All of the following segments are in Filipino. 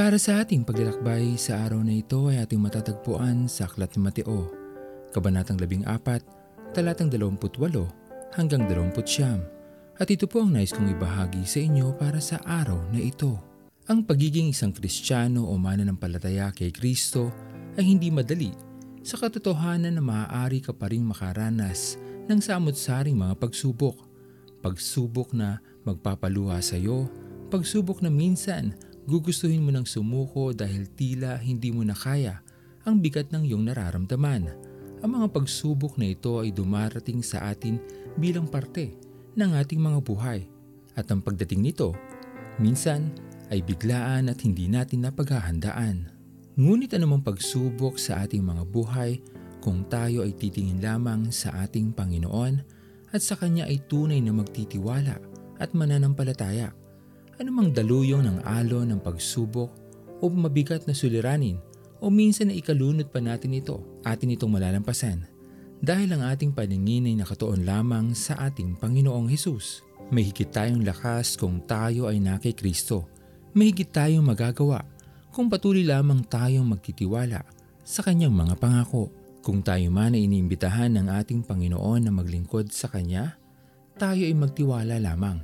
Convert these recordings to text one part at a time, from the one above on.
Para sa ating paglalakbay sa araw na ito ay ating matatagpuan sa Aklat ni Mateo, Kabanatang 14, talatang 28 hanggang 29. At ito po ang nais kong ibahagi sa inyo para sa araw na ito. Ang pagiging isang Kristiyano o mananampalataya kay Kristo ay hindi madali sa katotohanan na maaari ka pa rin makaranas ng samot-saring mga pagsubok. Pagsubok na magpapaluha sa iyo, pagsubok na minsan gugustuhin mo ng sumuko dahil tila hindi mo na kaya ang bigat ng iyong nararamdaman. Ang mga pagsubok na ito ay dumarating sa atin bilang parte ng ating mga buhay. At ang pagdating nito, minsan ay biglaan at hindi natin napaghahandaan. Ngunit anumang pagsubok sa ating mga buhay kung tayo ay titingin lamang sa ating Panginoon at sa Kanya ay tunay na magtitiwala at mananampalataya anumang daluyong ng alo ng pagsubok o mabigat na suliranin o minsan na ikalunod pa natin ito, atin itong malalampasan dahil ang ating paningin ay nakatuon lamang sa ating Panginoong Hesus. May higit tayong lakas kung tayo ay na kay Kristo. May higit tayong magagawa kung patuloy lamang tayong magtitiwala sa kanyang mga pangako. Kung tayo man ay iniimbitahan ng ating Panginoon na maglingkod sa Kanya, tayo ay magtiwala lamang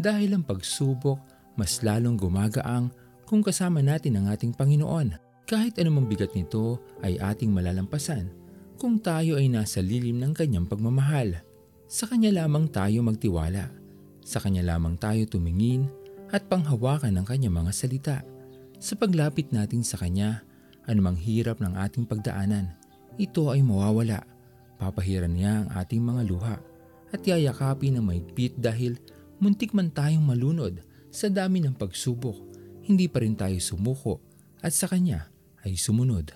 dahil ang pagsubok mas lalong gumagaang kung kasama natin ang ating Panginoon. Kahit anumang bigat nito ay ating malalampasan kung tayo ay nasa lilim ng kanyang pagmamahal. Sa kanya lamang tayo magtiwala. Sa kanya lamang tayo tumingin at panghawakan ng kanyang mga salita. Sa paglapit natin sa kanya, anumang hirap ng ating pagdaanan, ito ay mawawala. Papahiran niya ang ating mga luha at yayakapin ng maigpit dahil Muntik man tayong malunod sa dami ng pagsubok, hindi pa rin tayo sumuko at sa Kanya ay sumunod.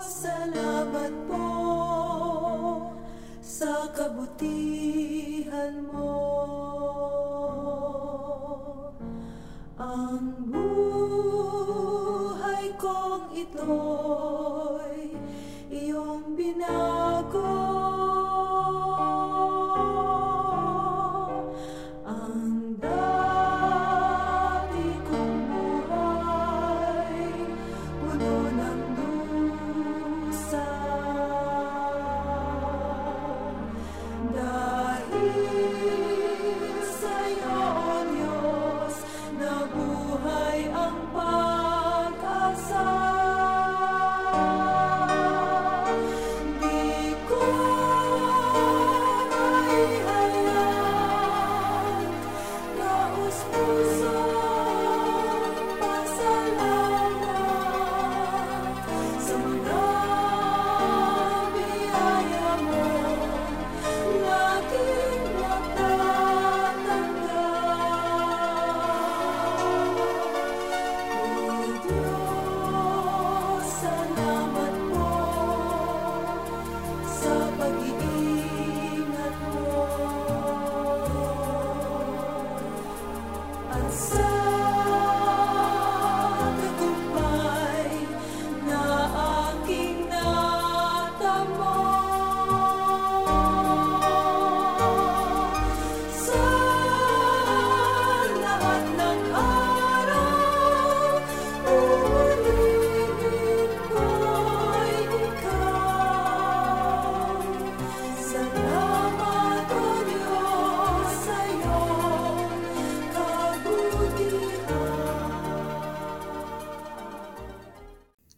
Salamat po sa kabutihan mo. Ang buhay kong ito'y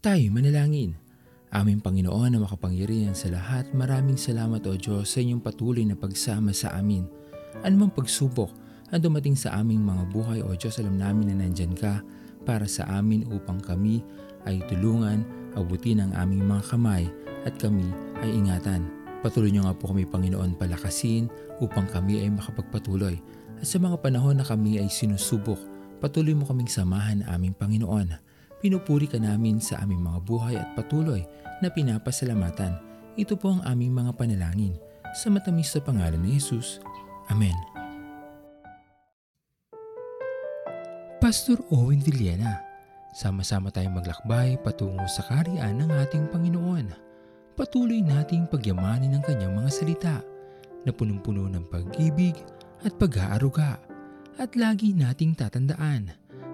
Tayo manalangin. Aming Panginoon na makapangyarihan sa lahat, maraming salamat o Diyos sa inyong patuloy na pagsama sa amin. Anumang pagsubok ang dumating sa aming mga buhay o Diyos, alam namin na nandyan ka para sa amin upang kami ay tulungan, abutin ang aming mga kamay at kami ay ingatan. Patuloy niyo nga po kami Panginoon palakasin upang kami ay makapagpatuloy. At sa mga panahon na kami ay sinusubok, patuloy mo kaming samahan aming Panginoon. Pinupuri ka namin sa aming mga buhay at patuloy na pinapasalamatan. Ito po ang aming mga panalangin. Sa matamis sa pangalan ni Jesus. Amen. Pastor Owen Villena, sama-sama tayong maglakbay patungo sa kariyan ng ating Panginoon. Patuloy nating pagyamanin ang kanyang mga salita na punong-puno ng pag-ibig at pag-aaruga. At lagi nating tatandaan